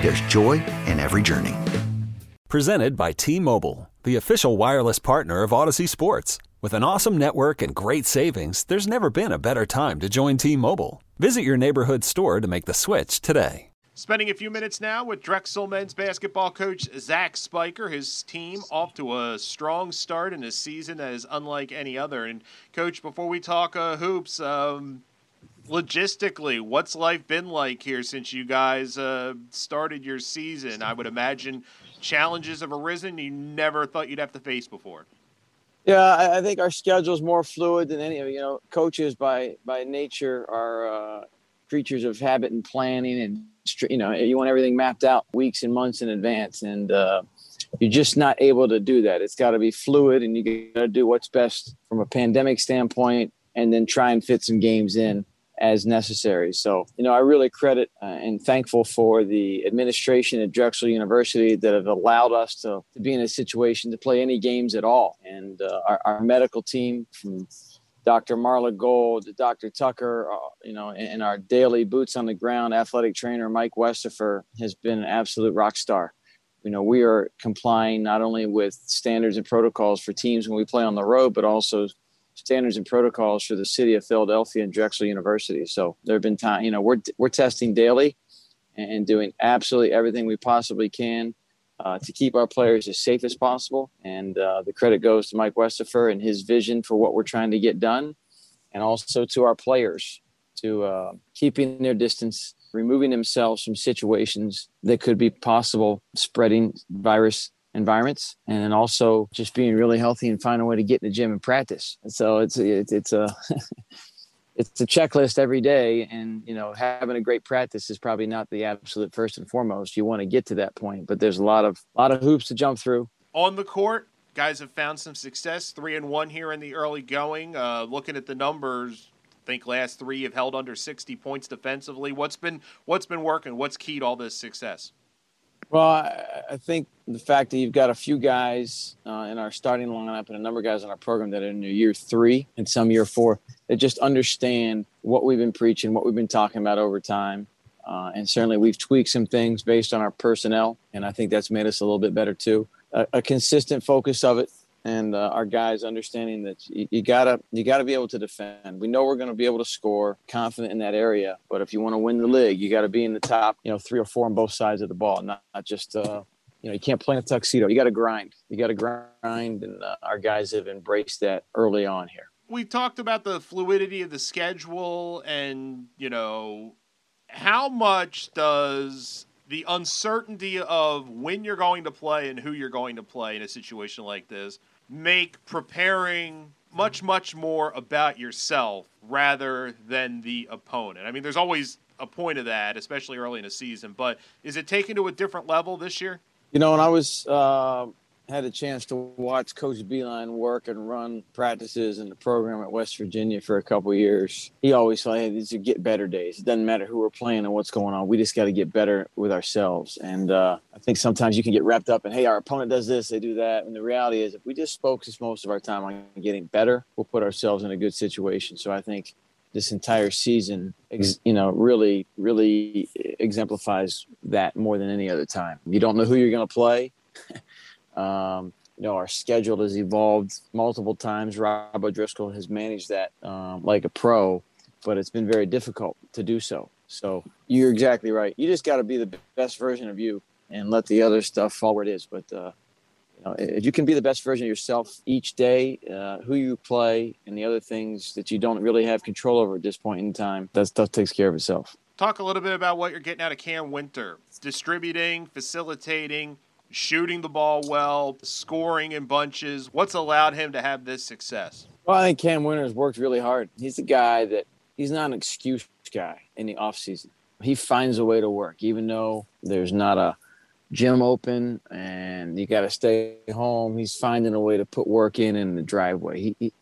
there's joy in every journey. Presented by T-Mobile, the official wireless partner of Audacy Sports. With an awesome network and great savings, there's never been a better time to join T-Mobile. Visit your neighborhood store to make the switch today. Spending a few minutes now with Drexel men's basketball coach Zach Spiker. His team off to a strong start in a season that is unlike any other. And, coach, before we talk uh, hoops, um, logistically, what's life been like here since you guys uh, started your season? I would imagine challenges have arisen you never thought you'd have to face before. Yeah, I think our schedule is more fluid than any. Of you know, coaches by by nature are uh, creatures of habit and planning, and you know, you want everything mapped out weeks and months in advance, and uh, you're just not able to do that. It's got to be fluid, and you got to do what's best from a pandemic standpoint, and then try and fit some games in as necessary. So, you know, I really credit uh, and thankful for the administration at Drexel University that have allowed us to, to be in a situation to play any games at all. And uh, our, our, medical team from Dr. Marla Gold, Dr. Tucker, uh, you know, and, and, our daily boots on the ground athletic trainer, Mike Westifer, has been an absolute rock star. You know, we are complying not only with standards and protocols for teams when we play on the road, but also standards and protocols for the city of Philadelphia and Drexel University. So there have been time, you know, we're, we're testing daily and doing absolutely everything we possibly can uh, to keep our players as safe as possible. And uh, the credit goes to Mike Westifer and his vision for what we're trying to get done, and also to our players to uh, keeping their distance, removing themselves from situations that could be possible spreading virus environments and then also just being really healthy and find a way to get in the gym and practice. So it's it's, it's a it's a checklist every day and you know having a great practice is probably not the absolute first and foremost. You want to get to that point, but there's a lot of lot of hoops to jump through. On the court, guys have found some success, 3 and 1 here in the early going. Uh, looking at the numbers, I think last 3 have held under 60 points defensively. What's been what's been working? What's key to all this success? Well, I, think the fact that you've got a few guys uh, in our starting lineup and a number of guys in our program that are in year three and some year four that just understand what we've been preaching, what we've been talking about over time. Uh, and certainly we've tweaked some things based on our personnel, and I think that's made us a little bit better too. A, a consistent focus of it and uh, our guys understanding that you, you, gotta you gotta be able to defend. We know we're going to be able to score, confident in that area. But if you want to win the league, you got to be in the top, you know, three or four on both sides of the ball, not, not just uh, you know you can't play in a tuxedo. You got to grind. You got to grind, and uh, our guys have embraced that early on here. We've talked about the fluidity of the schedule, and you know how much does the uncertainty of when you're going to play and who you're going to play in a situation like this make preparing much much more about yourself rather than the opponent. I mean, there's always a point of that, especially early in a season. But is it taken to a different level this year? You know, when I was uh, had a chance to watch Coach Beilein work and run practices in the program at West Virginia for a couple years. He always said, "Hey, these are get better days. It doesn't matter who we're playing and what's going on. We just got to get better with ourselves." And uh, I think sometimes you can get wrapped up in, "Hey, our opponent does this, they do that." And the reality is, if we just focus most of our time on getting better, we'll put ourselves in a good situation. So I think this entire season, you know, really, really exemplifies that more than any other time. You don't know who you're going to play. Um, you know, our schedule has evolved multiple times. Rob O'Driscoll has managed that um, like a pro, but it's been very difficult to do so. So you're exactly right. You just got to be the best version of you and let the other stuff fall where it is. But uh, know, if you can be the best version of yourself each day, uh, who you play, and the other things that you don't really have control over at this point in time, that stuff takes care of itself. Talk a little bit about what you're getting out of Cam Wynter distributing, facilitating, shooting the ball well, scoring in bunches. What's allowed him to have this success? Well, I think Cam Wynter's worked really hard. He's a guy that he's not an excuse guy in the offseason. He finds a way to work, even though there's not a gym open and you got to stay home. He's finding a way to put work in in the driveway. He, he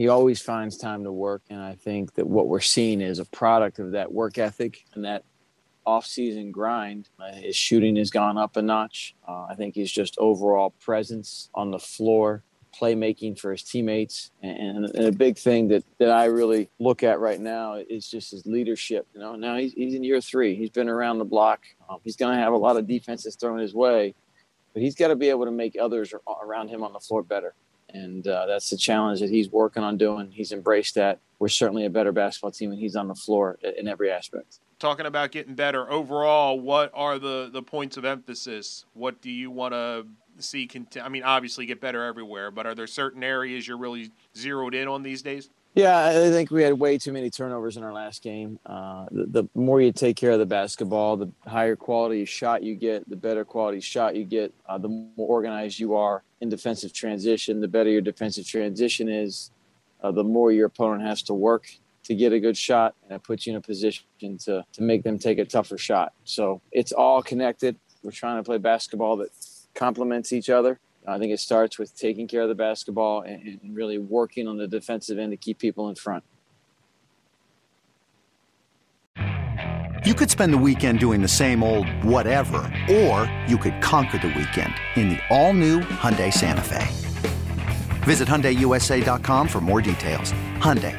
he always finds time to work, and I think that what we're seeing is a product of that work ethic and that off-season grind. Uh, his shooting has gone up a notch. Uh, I think he's just overall presence on the floor playmaking for his teammates. And, and, a big thing that, that I really look at right now is just his leadership. You know, now he's, he's in year three. He's been around the block. Um, he's going to have a lot of defenses thrown his way, but he's got to be able to make others around him on the floor better. And uh, that's the challenge that he's working on doing. He's embraced that. We're certainly a better basketball team, and he's on the floor in every aspect. Talking about getting better overall, what are the, the points of emphasis? What do you want to see? Cont- I mean, obviously get better everywhere, but are there certain areas you're really zeroed in on these days? Yeah, I think we had way too many turnovers in our last game. Uh, the, the, more you take care of the basketball, the higher quality shot you get, the better quality shot you get, uh, the more organized you are in defensive transition, the better your defensive transition is, uh, the more your opponent has to work to get a good shot, and it puts you in a position to, to make them take a tougher shot. So it's all connected. We're trying to play basketball that complements each other. I think it starts with taking care of the basketball and, and really working on the defensive end to keep people in front. You could spend the weekend doing the same old whatever, or you could conquer the weekend in the all-new Hyundai Santa Fe. Visit HyundaiUSA.com for more details. Hyundai,